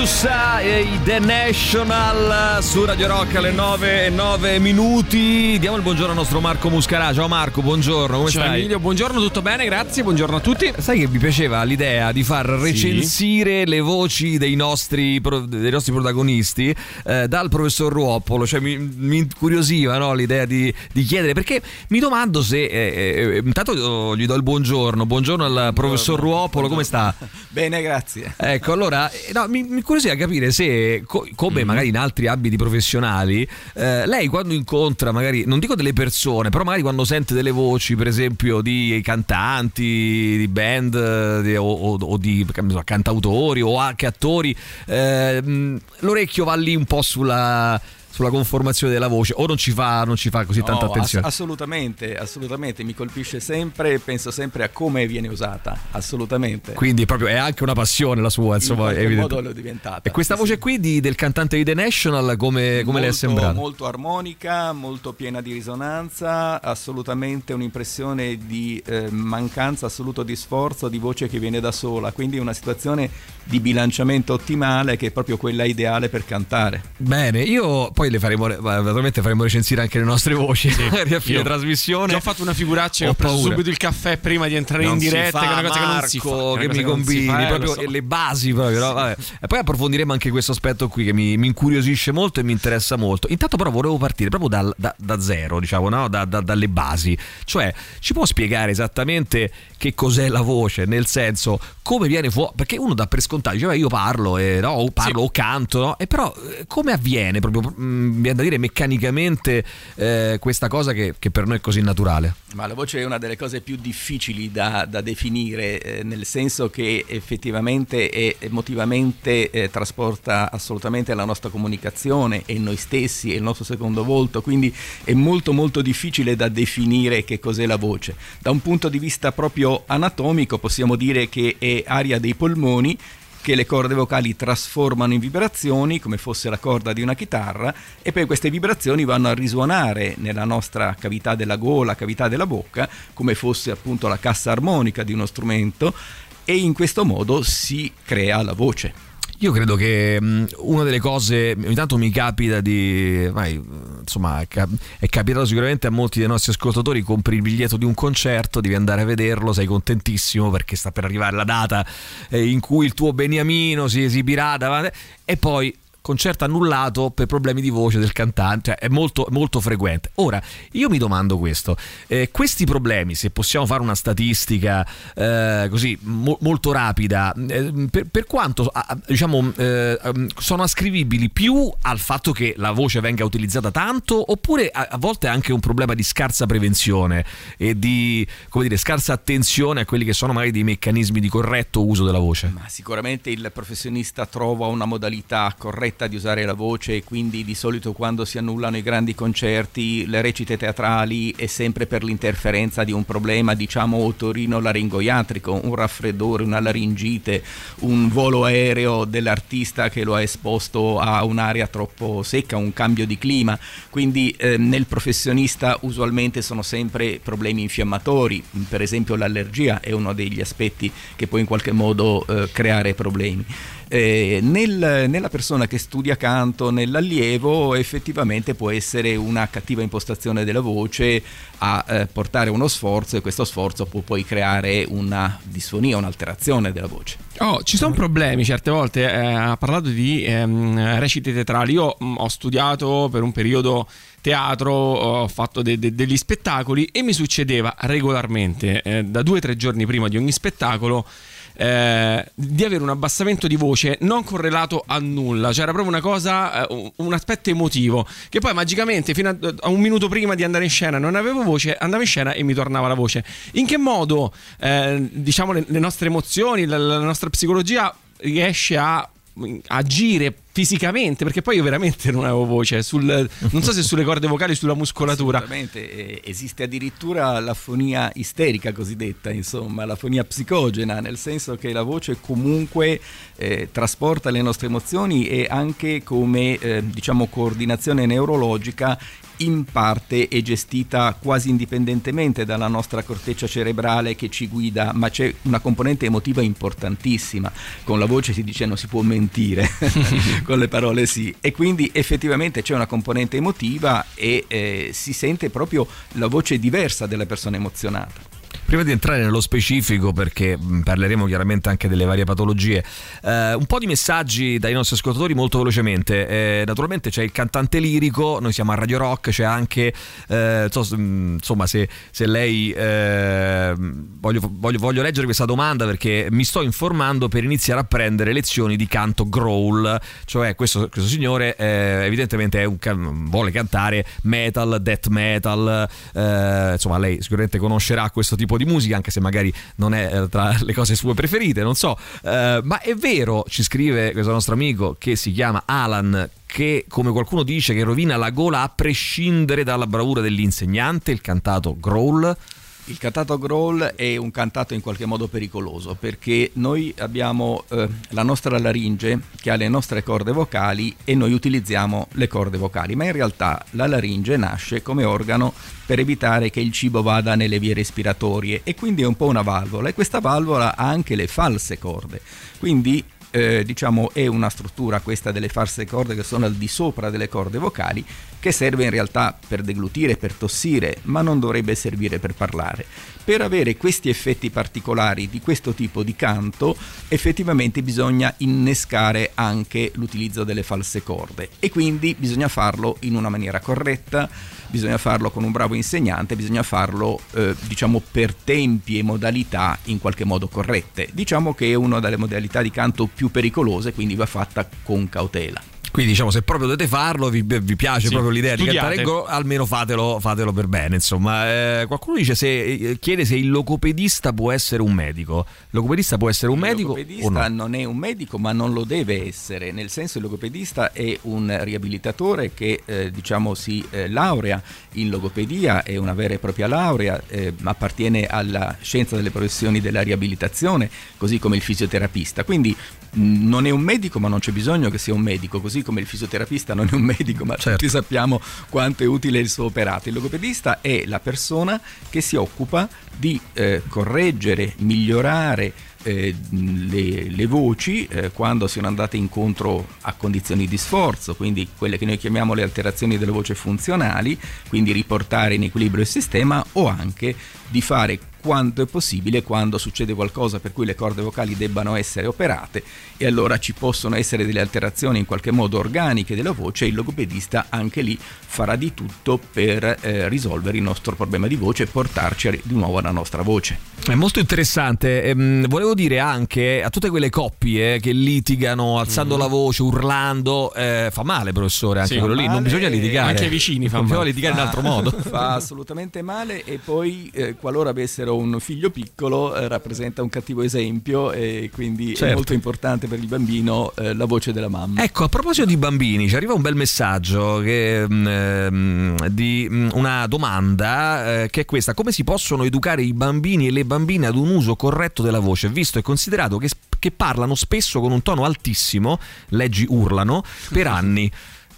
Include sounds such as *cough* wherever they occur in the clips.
Eucalyptus e i The National su Radio Rock alle 9 e 9 minuti. Diamo il buongiorno al nostro Marco Muscarà. Ciao Marco, buongiorno, come Ciao stai? Emilio, buongiorno, tutto bene? Grazie, buongiorno a tutti. Sai che mi piaceva l'idea di far recensire le voci dei nostri, dei nostri protagonisti eh, dal professor Ruoppolo, cioè mi, mi incuriosiva no, l'idea di, di chiedere perché mi domando se eh, eh, intanto io gli do il buongiorno, buongiorno al professor Ruoppolo, come sta? *laughs* Bene, grazie. Ecco, allora, eh, no, mi, mi incuriosiva capire se, co- come magari in altri ambiti professionali, eh, lei quando incontra magari, non dico delle persone, però magari quando sente delle voci, per esempio, di cantanti, di band di- o, o- o di so, cantautori o anche attori, eh, l'orecchio va lì un po' sulla, sulla conformazione della voce o non ci fa, non ci fa così tanta No, attenzione? ass- assolutamente, assolutamente. Mi colpisce sempre e penso sempre a come viene usata. Assolutamente. Quindi proprio è anche una passione la sua, insomma, in modo l'ho diventata. E questa Sì, voce qui di- del cantante di The National come, come le è Molto- sembrata? Molto armonica, molto piena di risonanza, assolutamente un'impressione di eh, mancanza assoluto di sforzo, di voce che viene da sola, quindi una situazione di bilanciamento ottimale che è proprio quella ideale per cantare. Bene, io poi le faremo, naturalmente faremo recensire anche le nostre voci magari *laughs* a fine Io trasmissione. Già ho fatto una figuraccia Ho ho preso paura. subito il caffè prima di entrare Non in diretta, fa, che è una cosa che non si fa. Marco, che mi combini, fa, eh, proprio so. le basi proprio, no? Vabbè. E poi approfondiremo anche questo aspetto qui che mi, mi incuriosisce molto e mi interessa molto. Intanto però volevo partire proprio dal- da, da zero, diciamo, no? Da- da- dalle basi. Cioè, ci può spiegare esattamente che cos'è la voce? Nel senso, come viene fuori? Perché uno dà per scontato, dice, "Beh, io parlo, e, no? o parlo Sì. o canto, no? E però eh, come avviene proprio, mm, mi viene da dire, meccanicamente eh, questa cosa che, che per noi è così naturale? Ma la voce è una delle cose più difficili da, da definire, eh, nel senso che effettivamente e emotivamente eh, trasporta assolutamente la nostra comunicazione e noi stessi e il nostro secondo volto, quindi è molto molto difficile da definire che cos'è la voce. Da un punto di vista proprio anatomico possiamo dire che è aria dei polmoni che le corde vocali trasformano in vibrazioni come fosse la corda di una chitarra e poi queste vibrazioni vanno a risuonare nella nostra cavità della gola, cavità della bocca, come fosse appunto la cassa armonica di uno strumento e in questo modo si crea la voce. Io credo che mh, una delle cose, ogni tanto mi capita di, vai, insomma, è capitato sicuramente a molti dei nostri ascoltatori, compri il biglietto di un concerto, devi andare a vederlo, sei contentissimo perché sta per arrivare la data eh, in cui il tuo beniamino si esibirà davanti, e poi concerto annullato per problemi di voce del cantante, cioè è molto, molto frequente. Ora, io mi domando questo, eh, questi problemi, se possiamo fare una statistica eh, così mo- molto rapida, eh, per, per quanto diciamo eh, ehm, sono ascrivibili più al fatto che la voce venga utilizzata tanto oppure a, a volte è anche un problema di scarsa prevenzione e di dire, scarsa attenzione a quelli che sono magari dei meccanismi di corretto uso della voce? Ma sicuramente il professionista trova una modalità corretta di usare la voce e quindi di solito quando si annullano i grandi concerti, le recite teatrali è sempre per l'interferenza di un problema, diciamo otorino-laringoiatrico, un raffreddore, una laringite, un volo aereo dell'artista che lo ha esposto a un'aria troppo secca, un cambio di clima. Quindi eh, nel professionista usualmente sono sempre problemi infiammatori, per esempio l'allergia è uno degli aspetti che può in qualche modo eh, creare problemi. Eh, nel- nella persona che studia canto, nell'allievo, effettivamente può essere una cattiva impostazione della voce a eh, portare uno sforzo e questo sforzo può poi creare una disfonia, un'alterazione della voce. Oh, ci sono problemi certe volte, eh, ha parlato di ehm, recite teatrali, io mh, ho studiato per un periodo teatro, ho fatto de- de- degli spettacoli e mi succedeva regolarmente, eh, da due o tre giorni prima di ogni spettacolo, eh, di avere un abbassamento di voce non correlato a nulla, cioè era proprio una cosa, eh, un- aspetto emotivo, che poi magicamente fino a, a un minuto prima di andare in scena non avevo voce, andavo in scena e mi tornava la voce. In che modo, eh, diciamo, le, le nostre emozioni, la, la nostra psicologia riesce a agire fisicamente, perché poi io veramente non avevo voce, sul, non so se sulle corde vocali, sulla muscolatura. Assolutamente, esiste addirittura l'afonia isterica cosiddetta, insomma, l'afonia psicogena, nel senso che la voce comunque eh, trasporta le nostre emozioni e anche come eh, diciamo coordinazione neurologica in parte è gestita quasi indipendentemente dalla nostra corteccia cerebrale che ci guida, ma c'è una componente emotiva importantissima. Con la voce si dice non si può mentire, *laughs* con le parole sì. E quindi effettivamente c'è una componente emotiva e eh, si sente proprio la voce diversa della persona emozionata. Prima di entrare nello specifico, perché mm, parleremo chiaramente anche delle varie patologie, eh, un po' di messaggi dai nostri ascoltatori molto velocemente. Eh, naturalmente c'è il cantante lirico, noi siamo a Radio Rock, c'è anche, eh, so, mm, insomma, se, se lei... Eh, voglio, voglio, voglio, leggere questa domanda perché mi sto informando per iniziare a prendere lezioni di canto growl, cioè questo, questo signore eh, evidentemente un, vuole cantare metal, death metal, eh, insomma lei sicuramente conoscerà questo tipo di di musica, anche se magari non è eh, tra le cose sue preferite, non so. Uh, ma è vero, ci scrive questo nostro amico che si chiama Alan, che come qualcuno dice che rovina la gola a prescindere dalla bravura dell'insegnante, il cantato growl. Il cantato growl è un cantato in qualche modo pericoloso perché noi abbiamo eh, la nostra laringe che ha le nostre corde vocali e noi utilizziamo le corde vocali, ma in realtà la laringe nasce come organo per evitare che il cibo vada nelle vie respiratorie e quindi è un po' una valvola e questa valvola ha anche le false corde. Quindi eh, diciamo è una struttura questa delle false corde che sono al di sopra delle corde vocali che serve in realtà per deglutire, per tossire, ma non dovrebbe servire per parlare. Per avere questi effetti particolari di questo tipo di canto, effettivamente bisogna innescare anche l'utilizzo delle false corde e quindi bisogna farlo in una maniera corretta, bisogna farlo con un bravo insegnante, bisogna farlo eh, diciamo per tempi e modalità in qualche modo corrette. Diciamo che è una delle modalità di canto più pericolose, quindi va fatta con cautela. Quindi diciamo se proprio dovete farlo, vi, vi piace sì, proprio l'idea studiate. di cantare go, almeno fatelo, fatelo, per bene. Insomma, eh, qualcuno dice se, eh, chiede se il logopedista può essere un medico. Il logopedista può essere un il medico? Il logopedista no? non è un medico, ma non lo deve essere. Nel senso, il logopedista è un riabilitatore che eh, diciamo si eh, laurea in logopedia, è una vera e propria laurea, eh, appartiene alla scienza delle professioni della riabilitazione, così come il fisioterapista. Quindi non è un medico, ma non c'è bisogno che sia un medico, così come il fisioterapista non è un medico, ma certo. tutti sappiamo quanto è utile il suo operato. Il logopedista è la persona che si occupa di eh, correggere, migliorare, eh, le, le, voci eh, quando siano andate incontro a condizioni di sforzo, quindi quelle che noi chiamiamo le alterazioni della voce funzionali, quindi riportare in equilibrio il sistema o anche di fare quanto è possibile quando succede qualcosa per cui le corde vocali debbano essere operate e allora ci possono essere delle alterazioni in qualche modo organiche della voce e il logopedista anche lì farà di tutto per eh, risolvere il nostro problema di voce e portarci di nuovo alla nostra voce. È molto interessante, ehm, volevo dire anche a tutte quelle coppie che litigano alzando mm. la voce, urlando, eh, fa male professore anche sì, quello lì, non bisogna litigare. Anche i vicini fa *laughs* male. litigare fa, in altro modo. *laughs* Fa assolutamente male e poi eh, qualora avessero un figlio piccolo eh, rappresenta un cattivo esempio e quindi certo. è molto importante per il bambino eh, la voce della mamma. Ecco, a proposito di bambini, ci arriva un bel messaggio che, mh, mm, eh, di mh, mm, una domanda eh, che è questa: come si possono educare i bambini e le bambine ad un uso corretto della voce, visto e considerato che, che parlano spesso con un tono altissimo, leggi urlano, per *laughs* anni?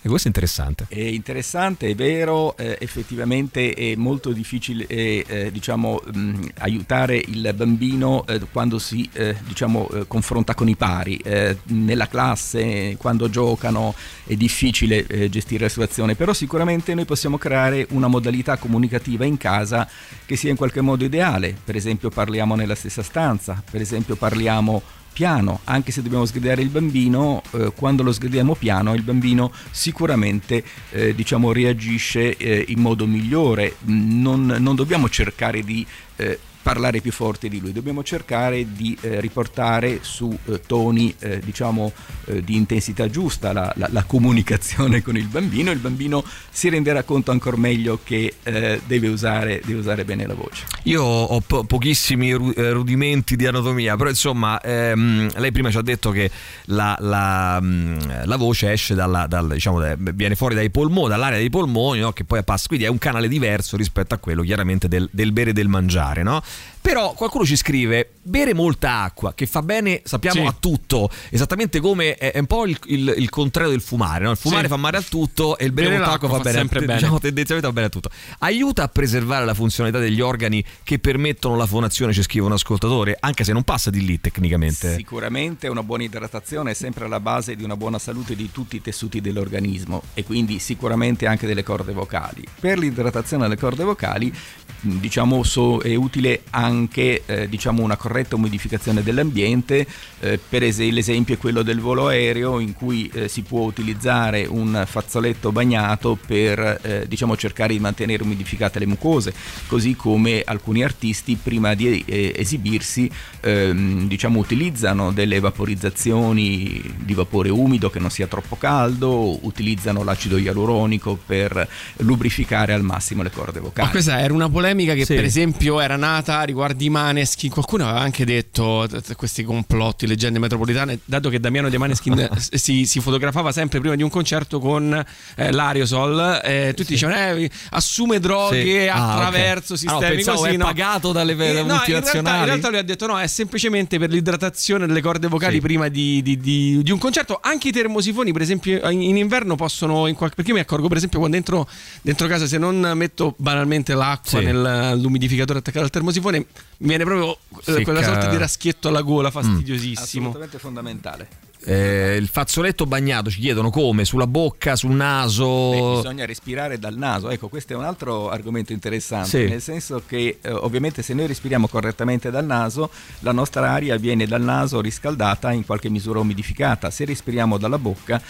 E questo è interessante. È interessante, è vero, eh, effettivamente è molto difficile eh, eh, diciamo, mh, aiutare il bambino eh, quando si eh, diciamo, eh, confronta con i pari. nella classe, quando giocano, è difficile gestire la situazione, però sicuramente noi possiamo creare una modalità comunicativa in casa che sia in qualche modo ideale. Per esempio parliamo nella stessa stanza, per esempio parliamo piano, anche se dobbiamo sgridare il bambino, eh, quando lo sgridiamo piano il bambino sicuramente eh, diciamo, reagisce eh, in modo migliore, non, non, dobbiamo cercare di eh, parlare più forte di lui, dobbiamo cercare di eh, riportare su eh, toni eh, diciamo eh, di intensità giusta la, la, la, comunicazione con il bambino il bambino si renderà conto ancora meglio che eh, deve usare, deve, usare, bene la voce. Io ho po- pochissimi eh, rudimenti di anatomia, però insomma ehm, lei prima ci ha detto che la, mm, la voce esce dalla, dal, diciamo, viene fuori dai polmoni, dall'area dei polmoni, no? che poi passa, quindi è un canale diverso rispetto a quello chiaramente del, del bere e del mangiare, no? Però qualcuno ci scrive: bere molta acqua, che fa bene, sappiamo, sì. a tutto. Esattamente come è, un po' il, il, il contrario del fumare. No? Il fumare sì. fa male a tutto e il bere, bere molta acqua fa, fa bene, sempre a, bene. Diciamo, tendenzialmente va bene a tutto. Aiuta a preservare la funzionalità degli organi che permettono la fonazione, ci scrive un ascoltatore, anche se non passa di lì tecnicamente. Sicuramente una buona idratazione è sempre alla base di una buona salute di tutti i tessuti dell'organismo e quindi sicuramente anche delle corde vocali. Per l'idratazione delle corde vocali, diciamo, so, è utile anche anche eh, diciamo una corretta umidificazione dell'ambiente, eh, per esempio l'esempio è quello del volo aereo in cui eh, si può utilizzare un fazzoletto bagnato per eh, diciamo cercare di mantenere umidificate le mucose, così come alcuni artisti prima di eh, esibirsi ehm, diciamo utilizzano delle vaporizzazioni di vapore umido che non sia troppo caldo, utilizzano l'acido ialuronico per lubrificare al massimo le corde vocali. Ma questa era una polemica che sì. per esempio era nata riguardo riguardi Maneskin, qualcuno aveva anche detto questi complotti, leggende metropolitane, dato che Damiano De Maneskin *laughs* si, si, fotografava sempre prima di un concerto con eh, l'Ariosol, eh, tutti sì. dicevano eh, assume droghe sì. ah, attraverso okay. sistemi ah, così. È no. pagato dalle eh, no, multinazionali. In realtà, in realtà, lui ha detto no, è semplicemente per l'idratazione delle corde vocali sì. prima di, di, di, di, un concerto. Anche i termosifoni, per esempio, in, in inverno possono, in qualche, perché io mi accorgo per esempio quando entro dentro casa, se non metto banalmente l'acqua nell'umidificatore attaccato al termosifone, mi viene proprio Secca. quella sorta di raschietto alla gola fastidiosissimo. Mm. Assolutamente fondamentale. Eh, il fazzoletto bagnato ci chiedono come? Sulla bocca, sul naso? Beh, bisogna respirare dal naso. Ecco, questo è un altro argomento interessante, sì. nel senso che eh, ovviamente se noi respiriamo correttamente dal naso, la nostra aria viene dal naso riscaldata in qualche misura umidificata. Se respiriamo dalla bocca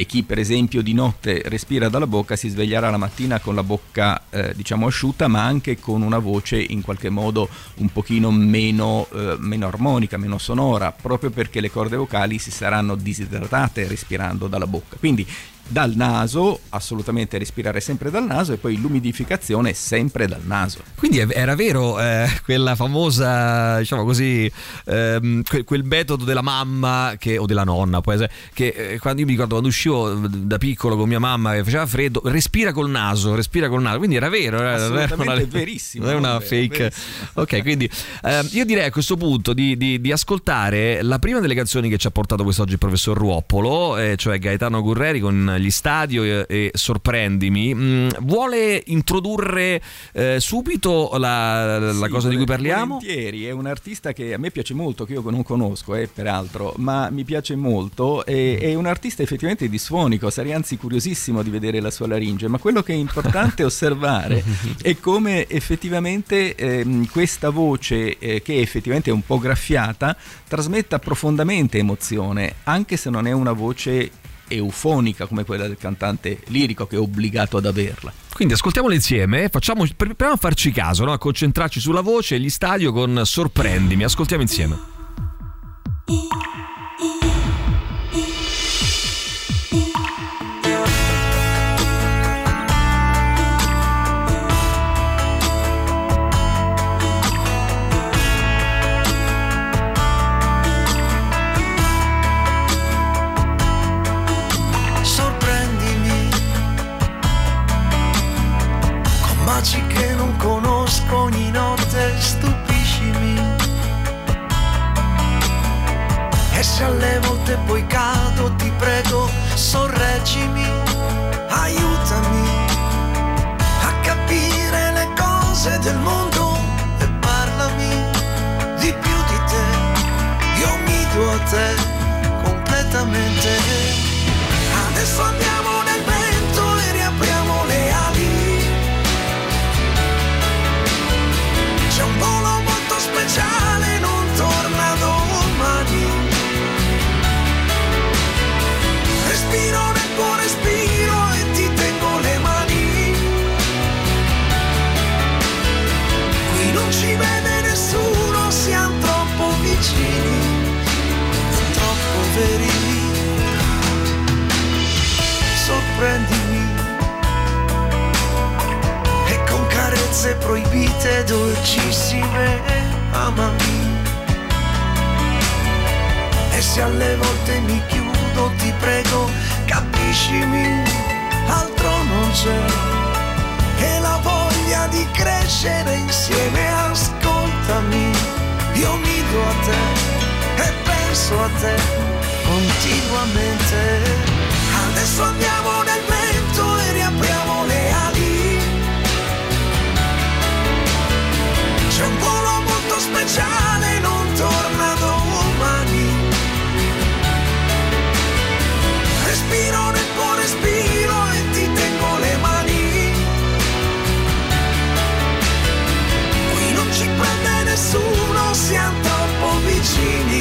e chi per esempio di notte respira dalla bocca si sveglierà la mattina con la bocca eh, diciamo asciutta ma anche con una voce in qualche modo un pochino meno, eh, meno armonica, meno sonora, proprio perché le corde vocali si saranno disidratate respirando dalla bocca. Quindi dal naso, assolutamente respirare sempre dal naso e poi l'umidificazione sempre dal naso. Quindi era vero eh, quella famosa, diciamo così, ehm, quel, quel, metodo della mamma che, o della nonna, poi, che eh, quando io mi ricordo quando uscivo da piccolo con mia mamma che faceva freddo, respira col naso, respira col naso, quindi era vero, era, era una, *laughs* verissimo. Non è una vero, fake. Verissimo. Ok, quindi eh, io direi a questo punto di, di, di, ascoltare la prima delle canzoni che ci ha portato quest'oggi il professor Ruoppolo, eh, cioè Gaetano Gurreri con gli stadio e, e sorprendimi. Mm, vuole introdurre eh, subito la, la sì, cosa di cui parliamo? Volentieri, è un artista che a me piace molto, che io non conosco, eh, peraltro, ma mi piace molto. È, è un artista effettivamente disfonico, sarei anzi curiosissimo di vedere la sua laringe, ma quello che è importante *laughs* osservare è come effettivamente eh, questa voce, eh, che effettivamente è un po' graffiata, trasmetta profondamente emozione, anche se non è una voce eufonica come quella del cantante lirico che è obbligato ad averla. Quindi ascoltiamolo insieme, facciamo, proviamo a farci caso, no? a concentrarci sulla voce e gli stadio con Sorprendimi, ascoltiamo insieme. Poi cado ti prego sorreggimi, aiutami a capire le cose del mondo e parlami di più di te, io mi do a te completamente. Adesso andiamo vicini, troppo veri. Sorprendimi e con carezze proibite, dolcissime, amami. E se alle volte mi chiudo, ti prego, capiscimi, altro non c'è. E la voglia di crescere insieme, ascoltami io mi do a te e penso a te continuamente. Adesso andiamo nel vento e riapriamo le ali. C'è un volo molto speciale siamo troppo vicini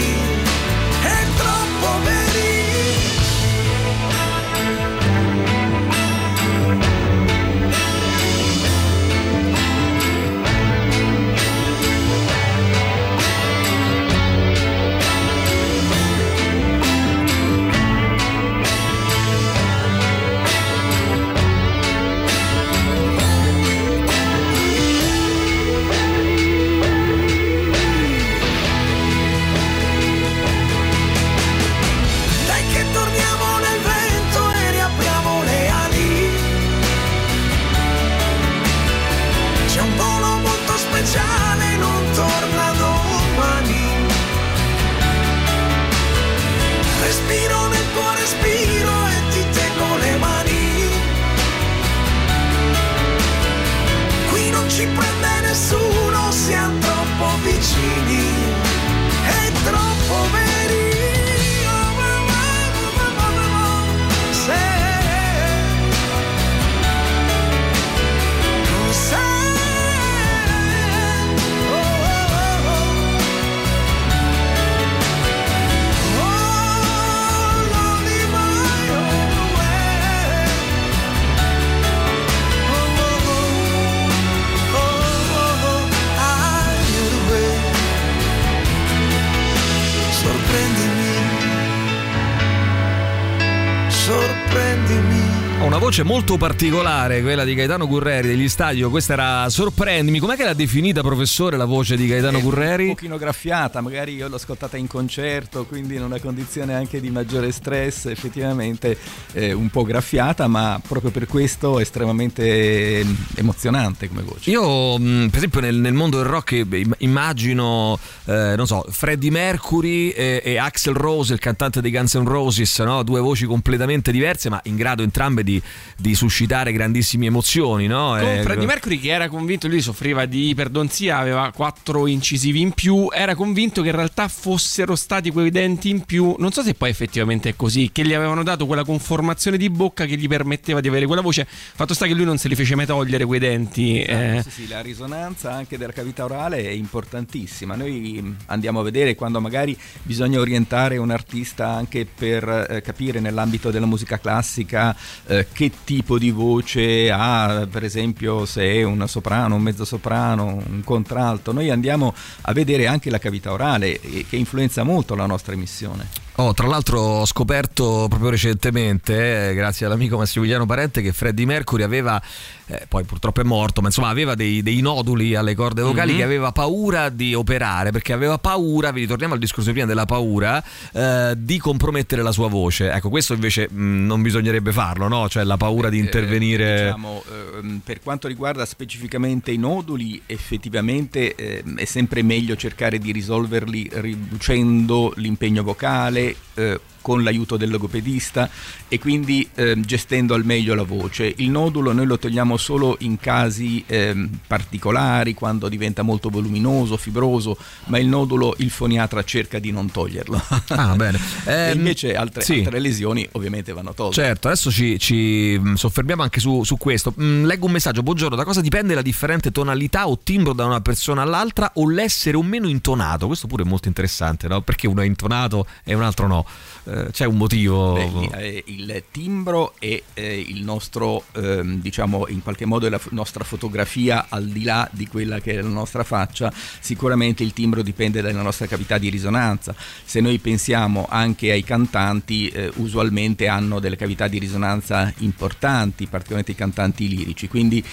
voce molto particolare, quella di Gaetano Curreri degli stadio. Questa era Sorprendimi. Com'è che l'ha definita, professore, la voce di Gaetano È Curreri? Un pochino graffiata, magari io l'ho ascoltata in concerto, quindi in una condizione anche di maggiore stress, effettivamente eh, un po' graffiata, ma proprio per questo estremamente mm, emozionante come voce. Io, mh, per esempio, nel, nel mondo del rock eh, im- immagino, eh, non so, Freddie Mercury e, e Axel Rose, il cantante dei Guns N' Roses, no? due voci completamente diverse, ma in grado entrambe di, di suscitare grandissime emozioni. No? Con Eh, Freddie Mercury che era convinto, lui soffriva di iperdonzia, aveva quattro incisivi in più, era convinto che in realtà fossero stati quei denti in più, non so se poi effettivamente è così, che gli avevano dato quella conformazione di bocca che gli permetteva di avere quella voce, fatto sta che lui non se li fece mai togliere quei denti. eh. Sì, sì, la risonanza anche della cavità orale è importantissima. Noi andiamo a vedere quando magari bisogna orientare un artista anche per eh, capire nell'ambito della musica classica eh, che tipo di voce ha, per esempio se è un soprano, un mezzo soprano, un contralto. Noi andiamo a vedere anche la cavità orale eh, che influenza molto la nostra emissione. Oh, tra l'altro ho scoperto proprio recentemente, eh, grazie all'amico Massimiliano Parente, che Freddie Mercury aveva, eh, poi purtroppo è morto, ma insomma aveva dei, dei noduli alle corde vocali Mhm. che aveva paura di operare, perché aveva paura, vi ritorniamo al discorso di prima della paura, eh, di compromettere la sua voce. Ecco, questo invece mh, non bisognerebbe farlo, no? Cioè la paura di Eh, intervenire... diciamo, ehm, per quanto riguarda specificamente i noduli, effettivamente ehm, è sempre meglio cercare di risolverli riducendo l'impegno vocale. Eh, con l'aiuto del logopedista e quindi ehm, gestendo al meglio la voce. Il nodulo noi lo togliamo solo in casi ehm, particolari, quando diventa molto voluminoso, fibroso, ma il nodulo il foniatra cerca di non toglierlo. Ah, bene. *laughs* e Ehm, invece altre, sì. altre lesioni ovviamente vanno tolte. Certo, adesso ci, ci, mh, soffermiamo anche su, su questo. Mm, leggo un messaggio, buongiorno, da cosa dipende la differente tonalità o timbro da una persona all'altra o l'essere o meno intonato? Questo pure è molto interessante, no? Perché uno è intonato e un altro no. Eh, eh, c'è un motivo? Beh, eh, il timbro è eh, il nostro, ehm, diciamo, in qualche modo la nostra fotografia al di là di quella che è la nostra faccia. Sicuramente il timbro dipende dalla nostra cavità di risonanza. Se noi pensiamo anche ai cantanti, usualmente hanno delle cavità di risonanza importanti, particolarmente i cantanti lirici. Quindi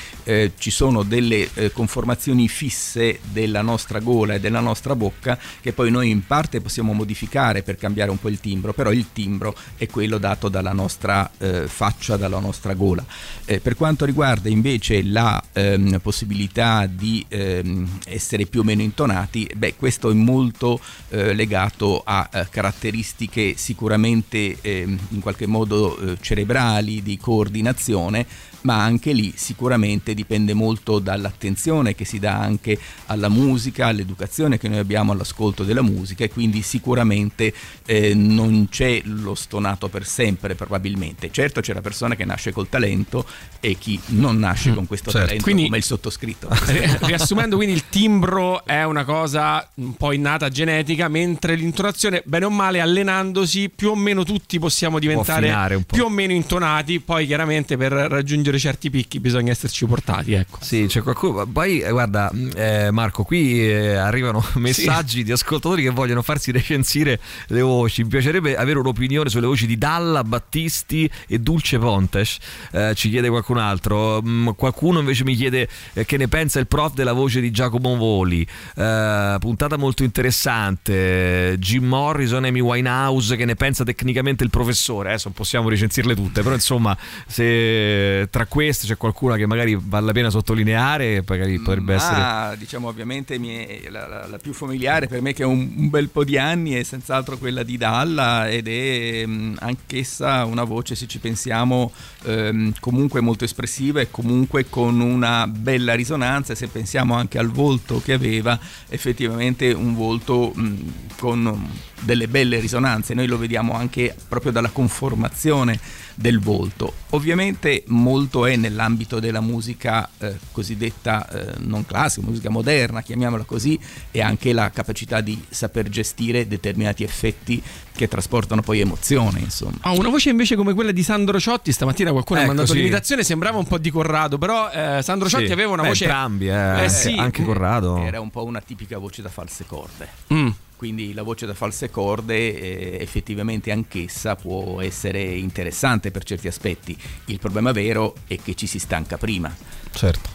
ci sono delle conformazioni fisse della nostra gola e della nostra bocca che poi noi in parte possiamo modificare per cambiare un po' il timbro, però il timbro è quello dato dalla nostra eh, faccia, dalla nostra gola. Eh, per quanto riguarda invece la ehm, possibilità di ehm, essere più o meno intonati, beh, questo è molto eh, legato a eh, caratteristiche sicuramente ehm, in qualche modo eh, cerebrali, di coordinazione, ma anche lì sicuramente dipende molto dall'attenzione che si dà anche alla musica, all'educazione che noi abbiamo all'ascolto della musica e quindi sicuramente eh, non c'è lo stonato per sempre probabilmente. Certo c'è la persona che nasce col talento e chi non nasce con questo certo. talento Quindi- come il sottoscritto. *laughs* Ri- Riassumendo, quindi il timbro è una cosa un po' innata genetica, mentre l'intonazione, bene o male, allenandosi, più o meno tutti possiamo diventare affinare un po'. più o meno intonati. Poi, chiaramente, per raggiungere certi picchi bisogna esserci portati. Ecco. Sì, c'è qualcuno. Poi eh, guarda, eh, Marco, qui eh, arrivano *laughs* messaggi di ascoltatori che vogliono farsi recensire le voci. Mi piacerebbe avere un'opinione sulle voci di Dalla, Battisti e Dulce Pontes. Eh, ci chiede qualcun altro. Mm, qualcuno invece mi chiede eh, che ne pensa il prof della voce di Giacomo Voli. Eh, puntata molto interessante. Jim Morrison, Amy Winehouse, che ne pensa tecnicamente il professore. Adesso possiamo recensirle tutte, però insomma, se tra queste c'è qualcuna che magari vale la pena sottolineare, magari potrebbe essere. Ma diciamo ovviamente mi è- la, la- la più familiare per me che ho un, un bel po' di anni è senz'altro quella di Dalla ed è mh, anch'essa una voce se ci pensiamo ehm, comunque molto espressiva e comunque con una bella risonanza e se pensiamo anche al volto che aveva effettivamente un volto mh, con delle belle risonanze noi lo vediamo anche proprio dalla conformazione del volto. Ovviamente molto è nell'ambito della musica eh, cosiddetta eh, non classica, musica moderna, chiamiamola così, e anche la capacità di saper gestire determinati effetti che trasportano poi emozione, insomma. Ah, una voce invece come quella di Sandro Ciotti, stamattina qualcuno Ecco, ha mandato sì. l'imitazione, sembrava un po' di Corrado, però eh, Sandro Ciotti Sì. aveva una Beh, voce... entrambi, eh, Eh, sì. anche Corrado. Era un po' una tipica voce da false corde. Mm. Quindi la voce da false corde eh, effettivamente anch'essa può essere interessante per certi aspetti. Il problema vero è che ci si stanca prima. Certo.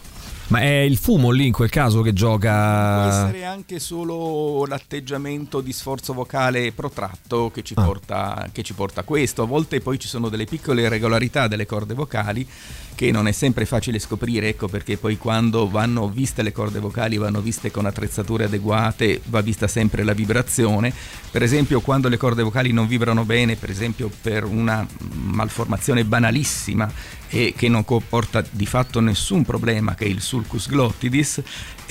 Ma è il fumo lì in quel caso che Può gioca. essere anche solo l'atteggiamento di sforzo vocale protratto che ci, Ah. porta, che ci porta a questo. A volte poi ci sono delle piccole irregolarità delle corde vocali che non è sempre facile scoprire, ecco perché poi quando vanno viste le corde vocali, vanno viste con attrezzature adeguate, va vista sempre la vibrazione. Per esempio quando le corde vocali non vibrano bene, per esempio per una malformazione banalissima e che non comporta di fatto nessun problema, che è il sulcus glottidis,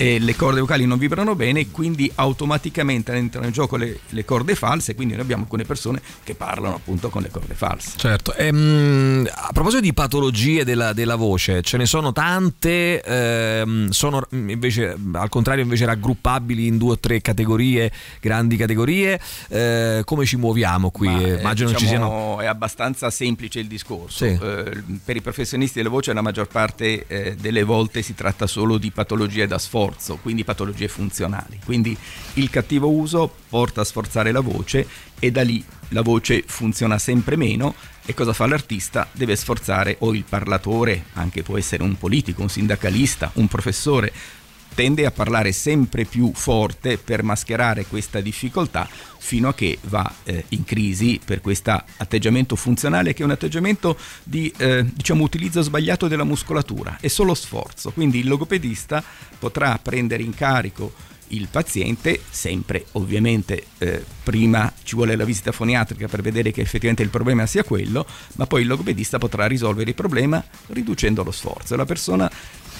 e le corde vocali non vibrano bene e quindi automaticamente entrano in gioco le, le corde false, quindi noi abbiamo alcune persone che parlano appunto con le corde false. Certo, Ehm, a proposito di patologie della, della voce, ce ne sono tante, ehm, sono invece al contrario invece raggruppabili in due o tre categorie, grandi categorie, Eh, come ci muoviamo qui? Ma, Eh, Immagino ci siano... diciamo, È abbastanza semplice il discorso. Sì. Eh, per i professionisti della voce la maggior parte eh, delle volte si tratta solo di patologie da sforzo, quindi patologie funzionali. Quindi il cattivo uso porta a sforzare la voce e da lì la voce funziona sempre meno e cosa fa l'artista? Deve sforzare o il parlatore, anche può essere un politico, un sindacalista, un professore, tende a parlare sempre più forte per mascherare questa difficoltà fino a che va eh, in crisi per questo atteggiamento funzionale che è un atteggiamento di eh, diciamo utilizzo sbagliato della muscolatura, è solo sforzo, quindi il logopedista potrà prendere in carico il paziente, sempre ovviamente eh, prima ci vuole la visita foniatrica per vedere che effettivamente il problema sia quello, ma poi il logopedista potrà risolvere il problema riducendo lo sforzo. La persona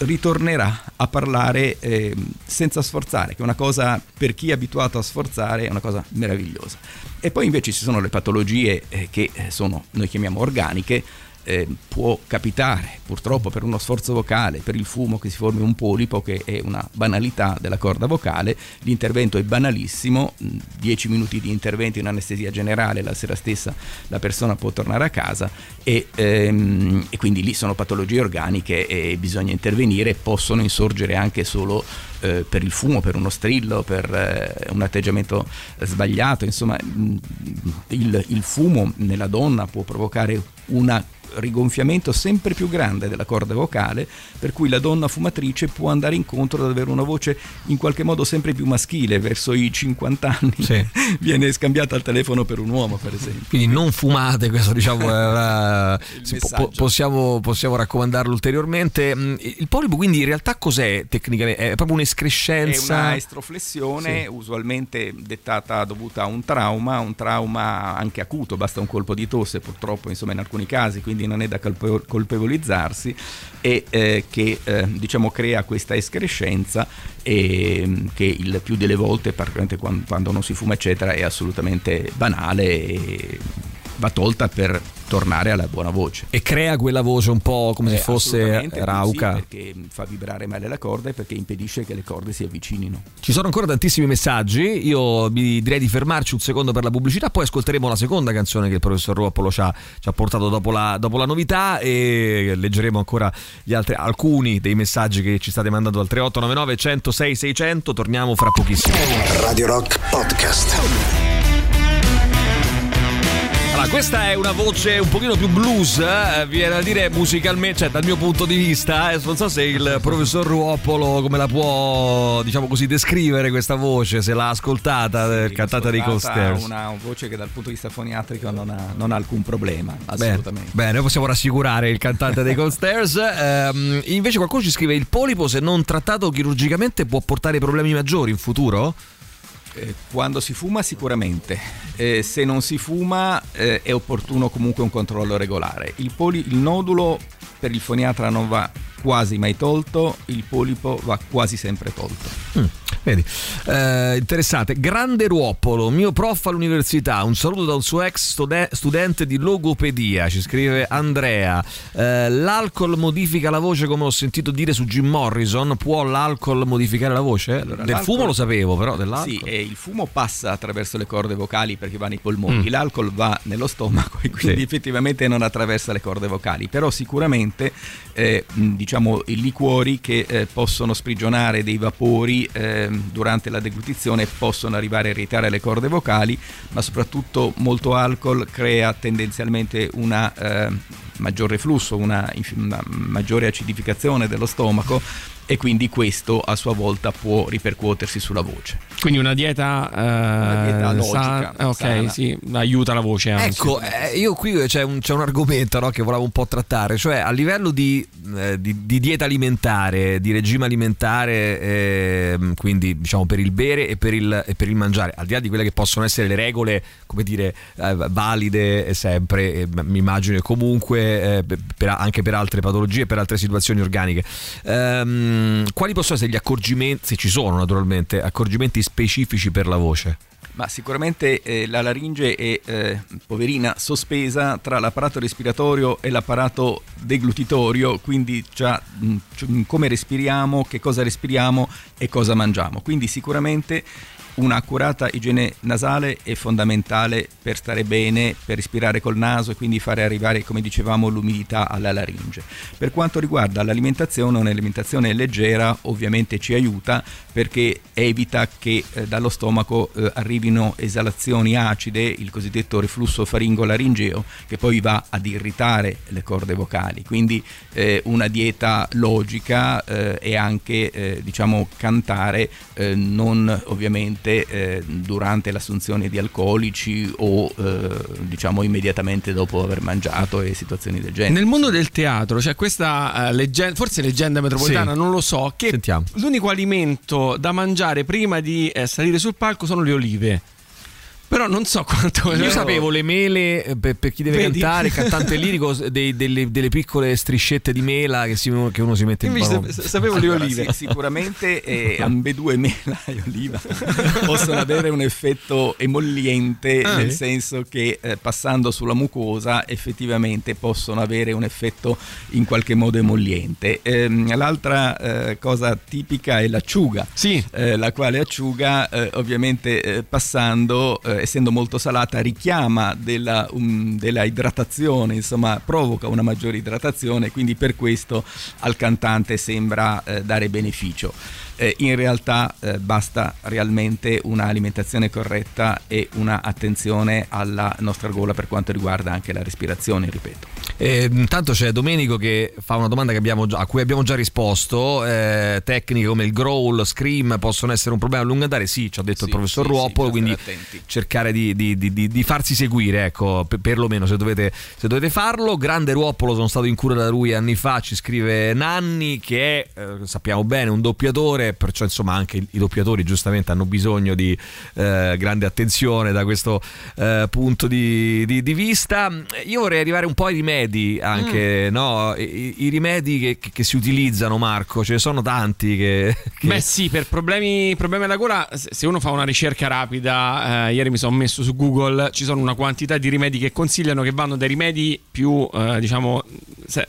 ritornerà a parlare eh, senza sforzare, che è una cosa per chi è abituato a sforzare è una cosa meravigliosa. E poi invece ci sono le patologie eh, che sono, noi chiamiamo organiche, eh, può capitare purtroppo per uno sforzo vocale, per il fumo che si formi un polipo che è una banalità della corda vocale, l'intervento è banalissimo, 10 minuti di intervento in anestesia generale, la sera stessa la persona può tornare a casa e, ehm, e quindi lì sono patologie organiche e bisogna intervenire, possono insorgere anche solo eh, per il fumo, per uno strillo, per eh, un atteggiamento sbagliato, insomma il, il fumo nella donna può provocare una rigonfiamento sempre più grande della corda vocale, per cui la donna fumatrice può andare incontro ad avere una voce in qualche modo sempre più maschile, verso i 50 anni sì. *laughs* viene scambiata al telefono per un uomo, per esempio. Quindi non fumate, questo diciamo *laughs* una... po- possiamo, possiamo, raccomandarlo ulteriormente. Mm, il polipo quindi in realtà cos'è tecnicamente? È proprio un'escrescenza? È una estroflessione sì. usualmente dettata dovuta a un trauma, un trauma anche acuto, basta un colpo di tosse purtroppo insomma in alcuni casi, quindi non è da colpevolizzarsi e eh, che eh, diciamo crea questa escrescenza e mm, che il più delle volte, particolarmente quando, quando non si fuma eccetera, è assolutamente banale e va tolta per tornare alla buona voce. E crea quella voce un po' come eh, se fosse rauca. Sì, perché fa vibrare male la corda e perché impedisce che le corde si avvicinino. Ci sono ancora tantissimi messaggi, io vi direi di fermarci un secondo per la pubblicità, poi ascolteremo la seconda canzone che il professor Ruopolo ci ha, ci ha portato dopo la, dopo la, novità e leggeremo ancora altri, alcuni dei messaggi che ci state mandando al 3899 106 600, torniamo fra pochissimo. Radio Rock Podcast. Allora, questa è una voce un pochino più blues, eh? viene a dire musicalmente, cioè dal mio punto di vista, eh? non so se il professor Ruopolo come la può, diciamo così, descrivere questa voce, se l'ha ascoltata, sì, cantata dei Coasters. Una, una voce che dal punto di vista foniatrico non ha, non ha alcun problema, assolutamente. Bene, bene, possiamo rassicurare il cantante dei Coasters. Eh, invece qualcuno ci scrive, il polipo se non trattato chirurgicamente può portare problemi maggiori in futuro? Eh, quando si fuma sicuramente, eh, se non si fuma eh, è opportuno comunque un controllo regolare. Il, poli- il nodulo per il foniatra non va quasi mai tolto, il polipo va quasi sempre tolto. Mm. Vedi, eh, interessante. Grande Ruopolo, mio prof all'università. Un saluto da un suo ex studente di logopedia. Ci scrive Andrea. Eh, l'alcol modifica la voce, come ho sentito dire su Jim Morrison. Può l'alcol modificare la voce? Allora, Del fumo lo sapevo, però dell'alcol. Sì, il fumo passa attraverso le corde vocali perché va nei polmoni. Mm. L'alcol va nello stomaco e quindi sì. effettivamente non attraversa le corde vocali. Però sicuramente eh, diciamo i liquori che eh, possono sprigionare dei vapori eh, durante la deglutizione possono arrivare a irritare le corde vocali, ma soprattutto molto alcol crea tendenzialmente una eh, maggior reflusso, una, una maggiore acidificazione dello stomaco e quindi questo a sua volta può ripercuotersi sulla voce. Quindi una dieta, eh, una dieta logica, sa- ok, sana. sì, aiuta la voce anche. Ecco, eh, io qui c'è un, c'è un argomento no, che volevo un po' trattare, cioè a livello di, eh, di, di dieta alimentare, di regime alimentare, ehm, quindi diciamo per il bere e per il, e per il, mangiare, al di là di quelle che possono essere le regole, come dire, eh, valide sempre, mi immagino comunque eh, per, anche per altre patologie, per altre situazioni organiche. Ehm, quali possono essere gli accorgimenti, se ci sono naturalmente, accorgimenti specifici per la voce? Ma sicuramente eh, la laringe è eh, poverina sospesa tra l'apparato respiratorio e l'apparato deglutitorio, quindi già mh, mm, come respiriamo, che cosa respiriamo e cosa mangiamo. Quindi sicuramente Un'accurata igiene nasale è fondamentale per stare bene, per respirare col naso e quindi fare arrivare, come dicevamo, l'umidità alla laringe. Per quanto riguarda l'alimentazione, un'alimentazione leggera ovviamente ci aiuta perché evita che eh, dallo stomaco eh, arrivino esalazioni acide, il cosiddetto reflusso faringo-laringeo, che poi va ad irritare le corde vocali. Quindi eh, una dieta logica eh, e anche eh, diciamo cantare eh, non ovviamente sicuramente eh, durante l'assunzione di alcolici o eh, diciamo immediatamente dopo aver mangiato e situazioni del genere. Nel mondo del teatro c'è questa uh, leggenda, forse leggenda metropolitana, sì. non lo so, che Sentiamo. l'unico alimento da mangiare prima di eh, salire sul palco sono le olive. Però non so quanto. Io sapevo le mele eh, per, per chi deve Vedi? cantare, il cantante *laughs* lirico, dei- delle, delle piccole striscette di mela che, si- che uno si mette in Invece mano. sa- sapevo le Allora, olive. sì, sicuramente eh, *laughs* ambedue mela e oliva *laughs* possono avere un effetto emolliente, Ah, nel sì? senso che eh, passando sulla mucosa effettivamente possono avere un effetto in qualche modo emolliente. Ehm, l'altra eh, cosa tipica è l'acciuga. Sì. eh, la quale acciuga eh, ovviamente eh, passando, eh, essendo molto salata, richiama della, um, della idratazione, insomma provoca una maggiore idratazione, quindi per questo al cantante sembra eh, dare beneficio. Eh, in realtà eh, basta realmente un'alimentazione corretta e una attenzione alla nostra gola per quanto riguarda anche la respirazione, ripeto. Eh, intanto c'è Domenico che fa una domanda che abbiamo a cui abbiamo già risposto. Eh, tecniche come il growl, scream possono essere un problema a lungo andare? Sì, ci ha detto il Sì, professor sì, sì, Ruoppolo, bisogna quindi cercare di, di- di- di- di farsi seguire, ecco, per- perlomeno se dovete, se dovete farlo. Grande Ruoppolo, sono stato in cura da lui anni fa, ci scrive Nanni che è, eh, sappiamo bene, un doppiatore, perciò insomma anche i, doppiatori giustamente hanno bisogno di eh, grande attenzione da questo eh, punto di, di- di vista. Io vorrei arrivare un po' ai rimedi anche, Mm. no? I, i rimedi che, che- che si utilizzano, Marco, ce ne sono tanti che... che- Beh sì, per problemi, problemi alla gola, se uno fa una ricerca rapida, eh, ieri mi sono messo su Google, ci sono una quantità di rimedi che consigliano che vanno dai rimedi più, eh, diciamo,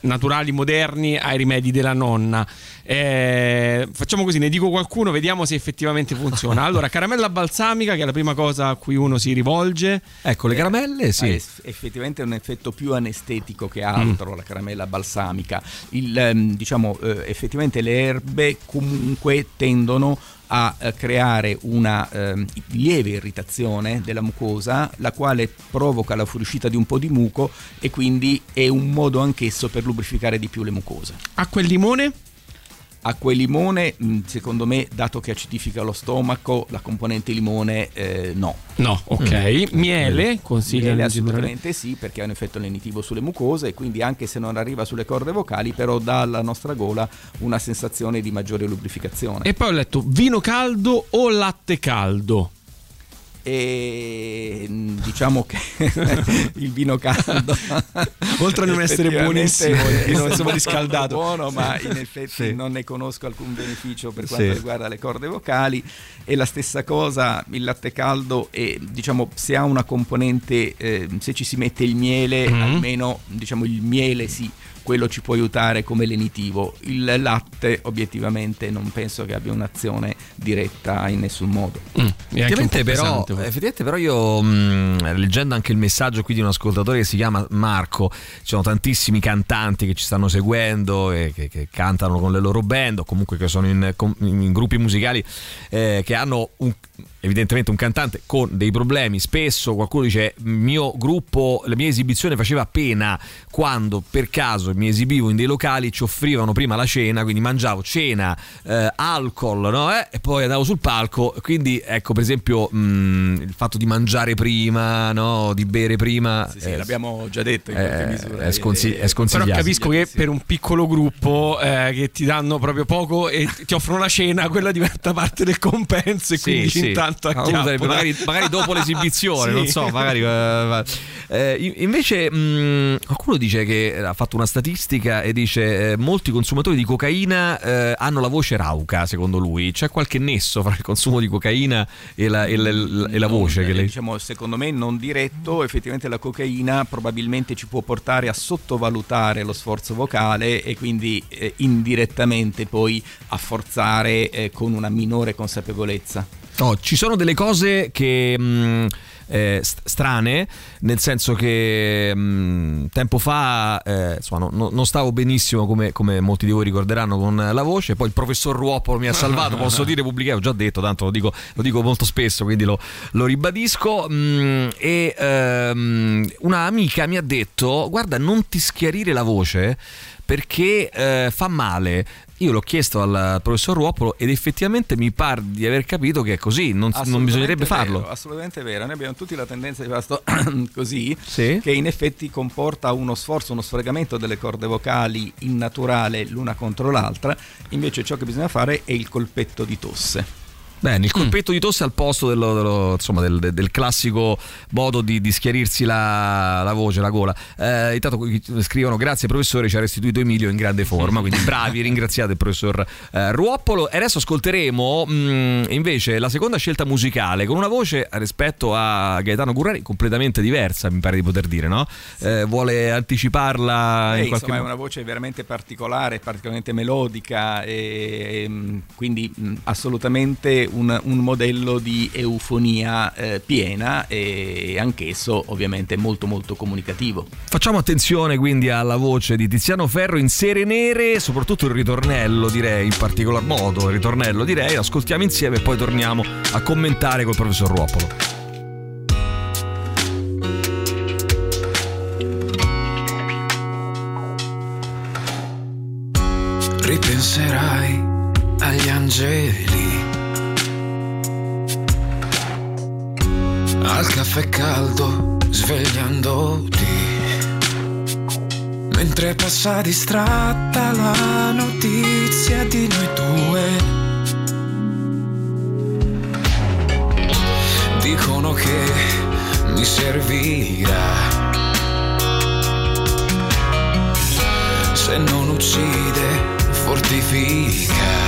naturali, moderni, ai rimedi della nonna. Eh, facciamo così, ne dico qualcuno, vediamo se effettivamente funziona. *laughs* Allora, caramella balsamica, che è la prima cosa a cui uno si rivolge. Ecco, le caramelle, Ha sì. es- effettivamente un effetto più anestetico che altro la caramella balsamica. Il, ehm, diciamo, eh, effettivamente le erbe comunque tendono a eh, creare una ehm, lieve irritazione della mucosa, la quale provoca la fuoriuscita di un po' di muco e quindi è un modo anch'esso per lubrificare di più le mucose. Acqua e limone? Acqua e limone, mh, secondo me, dato che acidifica lo stomaco, la componente limone eh, no. No, ok. Miele, consigliano Miele in generale. assolutamente sì, perché ha un effetto lenitivo sulle mucose e quindi anche se non arriva sulle corde vocali, però dà alla nostra gola una sensazione di maggiore lubrificazione. E poi ho letto vino caldo o latte caldo. E mh, diciamo che *laughs* il vino caldo, *laughs* Oltre a non essere buonissimo, vino, insomma, riscaldato. buono, ma in effetti Sì. non ne conosco alcun beneficio per quanto Sì. riguarda le corde vocali. E la stessa cosa, il latte caldo, e diciamo se ha una componente, eh, se ci si mette il miele, Mhm. almeno diciamo il miele sì. Quello ci può aiutare come lenitivo. Il latte, obiettivamente, non penso che abbia un'azione diretta in nessun modo. Mm, Effettivamente però, effettivamente però io mh, leggendo anche il messaggio qui di un ascoltatore che si chiama Marco, ci sono tantissimi cantanti che ci stanno seguendo e che, che cantano con le loro band o comunque che sono in, in gruppi musicali eh, che hanno un- evidentemente un cantante con dei problemi. Spesso qualcuno dice mio gruppo, la mia esibizione faceva pena quando per caso mi esibivo in dei locali ci offrivano prima la cena, quindi mangiavo cena, eh, alcol no? Eh, e poi andavo sul palco. Quindi ecco per esempio mh, il fatto di mangiare prima, no? di bere prima. Sì, sì, eh, l'abbiamo già detto in qualche eh, misura. è sconsigli- Eh, è sconsigliato. Però capisco che Sì. per un piccolo gruppo eh, che ti danno proprio poco e ti offrono la cena, quella diventa parte del compenso e Sì, quindi sì. Intanto Ah, uno acchiappo, sarebbe dai. magari, magari dopo l'esibizione, *laughs* Sì. non so, magari. eh. Eh, invece, mh, qualcuno dice che ha fatto una statistica e dice: eh, molti consumatori di cocaina eh, hanno la voce rauca. Secondo lui, c'è qualche nesso fra il consumo di cocaina e la, e la- e la non, voce? Che eh, lei... diciamo, secondo me non diretto, effettivamente la cocaina probabilmente ci può portare a sottovalutare lo sforzo vocale e quindi eh, indirettamente poi a forzare eh, con una minore consapevolezza. No, ci sono delle cose che. mh, eh, st- strane, nel senso che mh, tempo fa eh, insomma, no- no- non stavo benissimo come, come molti di voi ricorderanno con la voce, poi il professor Ruoppolo mi ha salvato, *laughs* posso dire pubblicare, ho già detto, tanto lo dico, lo dico molto spesso, quindi lo, lo ribadisco. mh, e ehm, una amica mi ha detto: Guarda, non ti schiarire la voce perché eh, fa male. Io l'ho chiesto al professor Ruopolo ed effettivamente mi pare di aver capito che è così, non, non bisognerebbe vero, farlo. assolutamente vero, noi abbiamo tutti la tendenza di fare sto *coughs* così, Sì. che in effetti comporta uno sforzo, uno sfregamento delle corde vocali innaturale l'una contro l'altra, invece ciò che bisogna fare è il colpetto di tosse. Bene, il colpetto di tosse al posto dello, dello- insomma, del, del- del classico modo di, di schiarirsi la, la voce, la gola. Eh, intanto scrivono: Grazie, professore, ci ha restituito Emilio in grande forma. Quindi *laughs* bravi, ringraziate il professor eh, Ruoppolo. E adesso ascolteremo mh, invece la seconda scelta musicale con una voce rispetto a Gaetano Currari completamente diversa, mi pare di poter dire, no? Eh, vuole anticiparla Eh, in qualche insomma, è modo? una voce veramente particolare, particolarmente melodica e, e, mh, quindi mh, assolutamente un, un modello di eufonia eh, piena e anch'esso ovviamente molto molto comunicativo. Facciamo attenzione quindi alla voce di Tiziano Ferro in sere nere, soprattutto il ritornello direi, in particolar modo il ritornello direi, ascoltiamo insieme e poi torniamo a commentare col professor Ruopolo. ripenserai agli angeli, caffè caldo svegliandoti, mentre passa distratta la notizia di noi due. Dicono che mi servirà se non uccide, fortifica.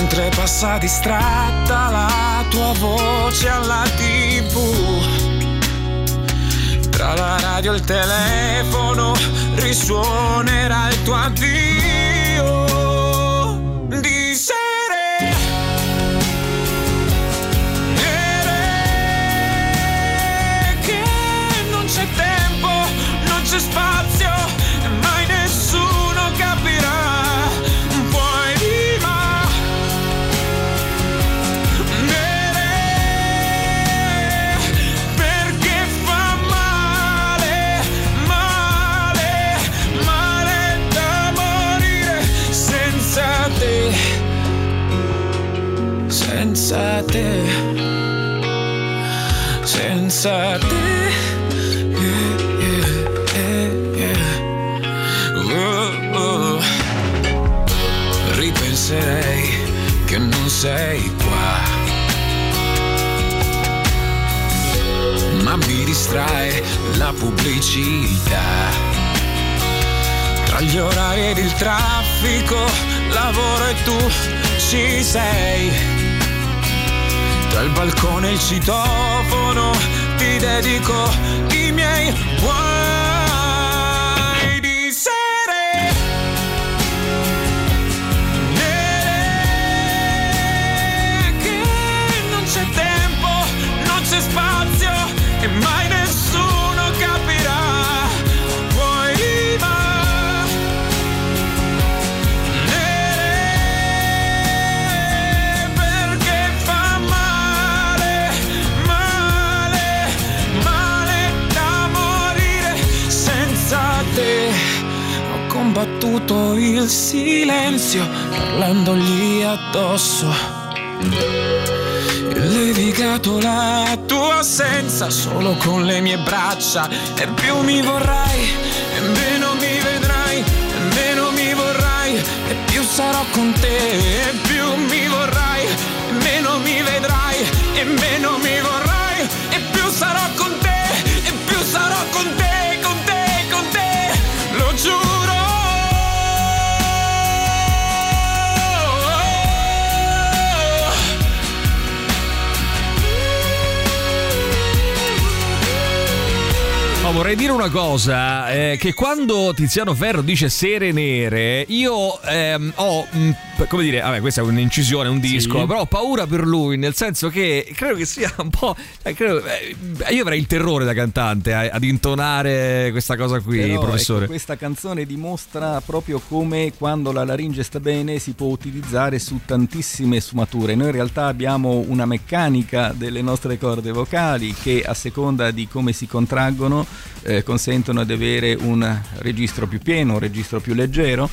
Mentre passa distratta la tua voce alla tv. Tra la radio e il telefono risuonerà il tuo addio. Senza te senza te. Ripenserei che non sei qua. Ma mi distrae la pubblicità. Tra gli orari ed il traffico, lavoro e tu ci sei. Il balcone il citofono ti dedico i miei guai combattuto il silenzio parlandogli addosso. E levigato la tua assenza solo con le mie braccia e più mi vorrai e meno vorrei dire una cosa, eh, che quando Tiziano Ferro dice sere nere, io ehm, ho, mh, come dire, vabbè questa è un'incisione, un disco, Sì. però ho paura per lui, nel senso che credo che sia un po'... eh, credo- eh, io avrei il terrore da cantante a- ad intonare questa cosa qui, Però, professore. ecco, questa canzone dimostra proprio come quando la laringe sta bene si può utilizzare su tantissime sfumature. Noi in realtà abbiamo una meccanica delle nostre corde vocali che a seconda di come si contraggono eh, consentono di avere un registro più pieno, un registro più leggero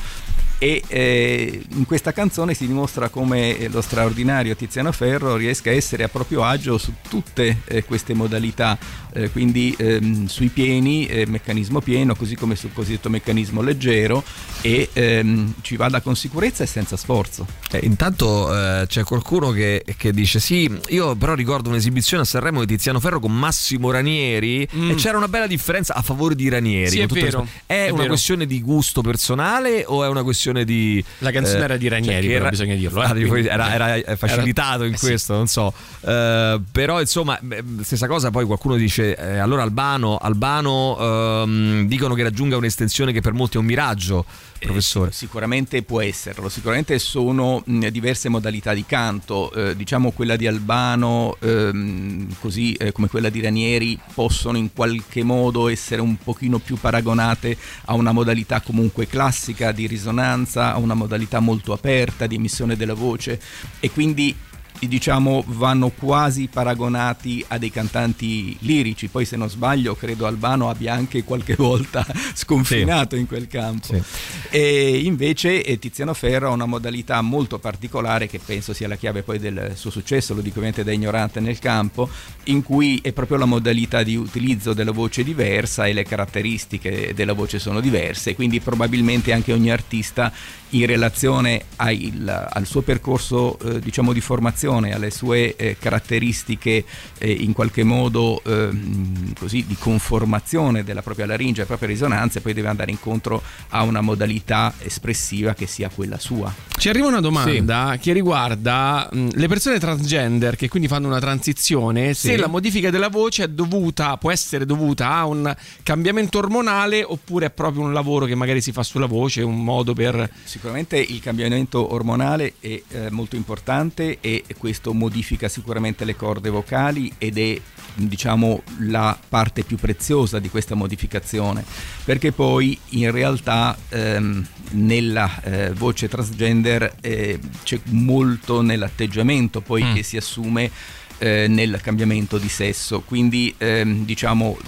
e eh, in questa canzone si dimostra come lo straordinario Tiziano Ferro riesca a essere a proprio agio su tutte eh, queste modalità, eh, quindi ehm, sui pieni, eh, meccanismo pieno, così come sul cosiddetto meccanismo leggero e ehm, ci vada con sicurezza e senza sforzo. Eh, intanto eh, c'è qualcuno che, che dice sì, io però ricordo un'esibizione a Sanremo di Tiziano Ferro con Massimo Ranieri Mm. e c'era una bella differenza a favore di Ranieri. Sì, è vero. È, è una vero. questione di gusto personale o è una questione di... La canzone eh, era di Ranieri, che però bisogna dirlo, eh, Ah, era, era, facilitato in eh, sì. questo, non so. Però insomma, stessa cosa poi qualcuno dice, eh, allora Albano, Albano ehm, dicono che raggiunga un'estensione che per molti è un miraggio, professore. Eh, sicuramente può esserlo, sicuramente sono mh, diverse modalità di canto, eh, diciamo quella di Albano ehm, così eh, come quella di Ranieri possono in qualche modo essere un pochino più paragonate a una modalità comunque classica di risonanza, a una modalità molto aperta di emissione della voce e quindi diciamo vanno quasi paragonati a dei cantanti lirici. Poi se non sbaglio credo Albano abbia anche qualche *laughs* volta sconfinato in quel campo. Sì. e invece eh, Tiziano Ferro ha una modalità molto particolare che penso sia la chiave poi del suo successo, lo dico ovviamente da ignorante nel campo, in cui è proprio la modalità di utilizzo della voce diversa e le caratteristiche della voce sono diverse, quindi probabilmente anche ogni artista in relazione ai- al suo percorso eh, diciamo di formazione, alle sue eh, caratteristiche eh, in qualche modo ehm, così di conformazione della propria laringe, delle proprie risonanze, poi deve andare incontro a una modalità espressiva che sia quella sua. Ci arriva una domanda che riguarda mh, le persone transgender che quindi fanno una transizione, se Sì. la modifica della voce è dovuta, può essere dovuta a un cambiamento ormonale oppure è proprio un lavoro che magari si fa sulla voce, un modo per... Sicuramente il cambiamento ormonale è eh, molto importante e questo modifica sicuramente le corde vocali ed è diciamo la parte più preziosa di questa modificazione perché poi in realtà ehm, nella eh, voce transgender eh, c'è molto nell'atteggiamento poi Mm. che si assume eh, nel cambiamento di sesso quindi ehm, diciamo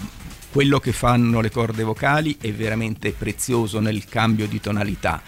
quello che fanno le corde vocali è veramente prezioso nel cambio di tonalità.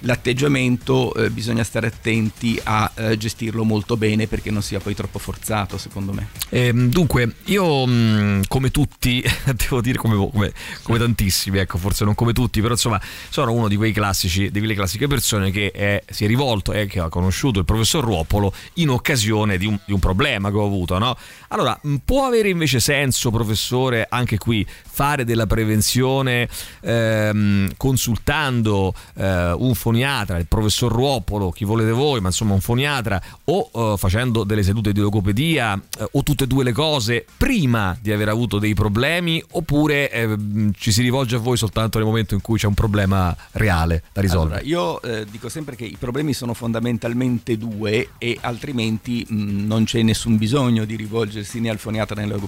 L'atteggiamento eh, bisogna stare attenti a eh, gestirlo molto bene perché non sia poi troppo forzato, secondo me. Ehm, dunque, io mh, come tutti, *laughs* devo dire come, come- come tantissimi, ecco, forse non come tutti, però insomma sono uno di quei classici, di quelle classiche persone che è- si è rivolto e che ha conosciuto il professor Ruopolo in occasione di un, di un problema che ho avuto, no? Allora, mh, può avere invece senso, professore, anche qui fare della prevenzione ehm, consultando eh, un foniatra, il professor Ruopolo, chi volete voi, ma insomma un foniatra, o eh, facendo delle sedute di logopedia eh, o tutte e due le cose prima di aver avuto dei problemi oppure eh, ci si rivolge a voi soltanto nel momento in cui c'è un problema reale da risolvere. Allora, io eh, dico sempre che i problemi sono fondamentalmente due e altrimenti mh, non c'è nessun bisogno di rivolgersi né al foniatra né al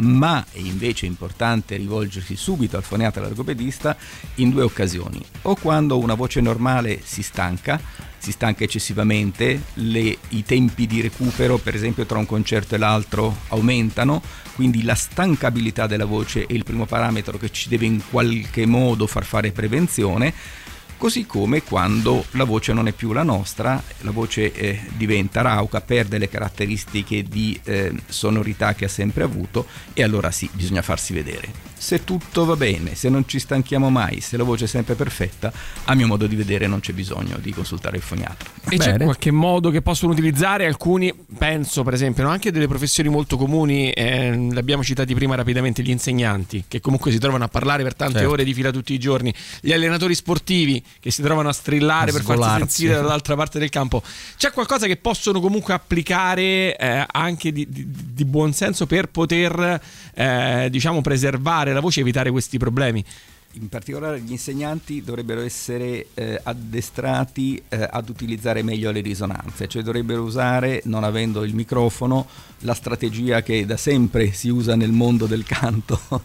ma è invece importante rivolgersi subito al foniatra e al in due occasioni. O quando una voce normale si stanca, si stanca eccessivamente, le- i tempi di recupero per esempio tra un concerto e l'altro aumentano, quindi la stancabilità della voce è il primo parametro che ci deve in qualche modo far fare prevenzione così come quando la voce non è più la nostra, la voce eh, diventa rauca, perde le caratteristiche di eh, sonorità che ha sempre avuto e allora sì, bisogna farsi vedere. Se tutto va bene, se non ci stanchiamo mai, se la voce è sempre perfetta, a mio modo di vedere non c'è bisogno di consultare il foniatra. E c'è Bene. qualche modo che possono utilizzare alcuni, penso per esempio, no? anche delle professioni molto comuni, eh, li abbiamo citati prima rapidamente, gli insegnanti, che comunque si trovano a parlare per tante Certo. ore di fila tutti i giorni, gli allenatori sportivi che si trovano a strillare A per farsi sentire dall'altra parte del campo. C'è qualcosa che possono comunque applicare eh, anche di, di, di buon senso per poter, eh, diciamo, preservare la voce e evitare questi problemi? In particolare gli insegnanti dovrebbero essere eh, addestrati eh, ad utilizzare meglio le risonanze, cioè dovrebbero usare, non avendo il microfono, la strategia che da sempre si usa nel mondo del canto, *laughs*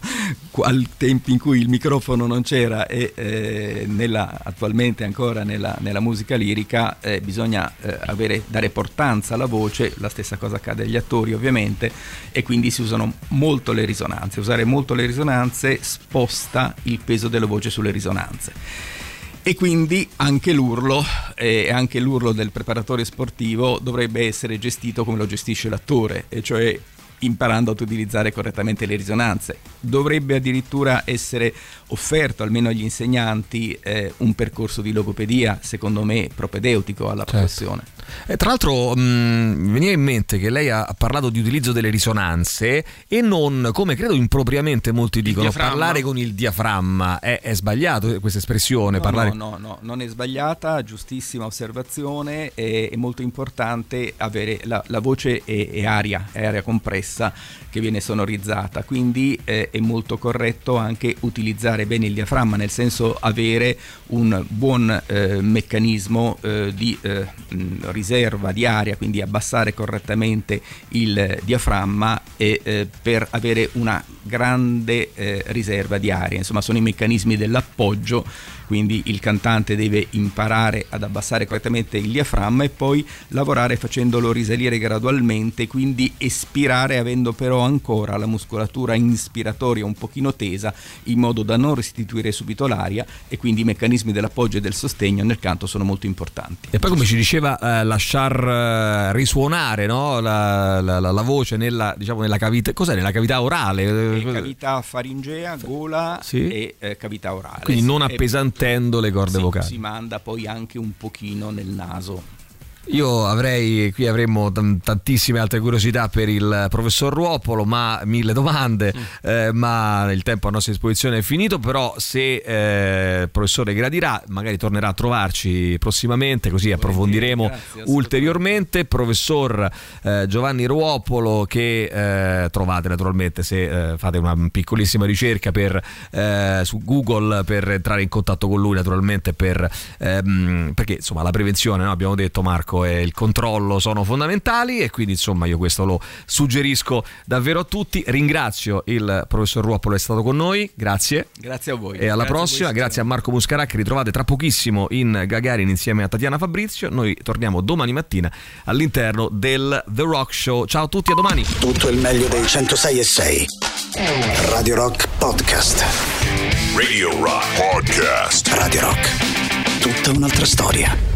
al tempo in cui il microfono non c'era e eh, nella- attualmente ancora nella, nella musica lirica eh, bisogna eh, avere- dare portanza alla voce, la stessa cosa accade agli attori ovviamente, e quindi si usano molto le risonanze. Usare molto le risonanze sposta il peso della voce sulle risonanze. E quindi anche l'urlo e anche l'urlo del preparatore sportivo dovrebbe essere gestito come lo gestisce l'attore, e cioè imparando ad utilizzare correttamente le risonanze. Dovrebbe addirittura essere offerto almeno agli insegnanti eh, un percorso di logopedia, secondo me, propedeutico alla Certo. professione. Eh, tra l'altro mh, mi veniva in mente che lei ha parlato di utilizzo delle risonanze e non, come credo impropriamente molti dicono, parlare con il diaframma. È, è sbagliato questa espressione? No, parlare... no, no, no, non è sbagliata, giustissima osservazione, è, è molto importante avere la, la voce è, è aria, è aria compressa che viene sonorizzata, quindi eh, è molto corretto anche utilizzare bene il diaframma, nel senso avere un buon eh, meccanismo eh, di eh, riserva di aria, quindi abbassare correttamente il diaframma e, eh, per avere una grande eh, riserva di aria, insomma sono i meccanismi dell'appoggio quindi il cantante deve imparare ad abbassare correttamente il diaframma e poi lavorare facendolo risalire gradualmente, quindi espirare avendo però ancora la muscolatura inspiratoria un pochino tesa in modo da non restituire subito l'aria e quindi i meccanismi dell'appoggio e del sostegno nel canto sono molto importanti. E poi come ci diceva, eh, lasciar eh, risuonare no? la, la- la- la voce nella, diciamo, nella cavità, cos'è? Nella cavità orale? E cavità faringea, gola Sì. e eh, cavità orale. Quindi non E- appesantendo le corde sì, vocali. Si manda poi anche un pochino nel naso. Io avrei, qui avremmo tantissime altre curiosità per il professor Ruopolo, ma mille domande, Mm. eh, ma il tempo a nostra disposizione è finito, però se eh, il professore gradirà magari tornerà a trovarci prossimamente, così approfondiremo grazie, ulteriormente. Professor eh, Giovanni Ruopolo che eh, trovate naturalmente se eh, fate una piccolissima ricerca per, eh, su Google per entrare in contatto con lui naturalmente per, ehm, perché insomma la prevenzione, no? abbiamo detto Marco, e il controllo sono fondamentali e quindi insomma io questo lo suggerisco davvero a tutti. Ringrazio il professor Ruopolo, è stato con noi, grazie. Grazie a voi. E alla Grazie a voi, prossima, grazie a. Marco Muscarà che ritrovate tra pochissimo in Gagarin insieme a Tatiana Fabrizio. Noi torniamo domani mattina all'interno del The Rock Show. Ciao a tutti, a domani. Tutto il meglio dei 106 e 6. Radio Rock Podcast. Radio Rock Podcast. Radio Rock. Tutta un'altra storia.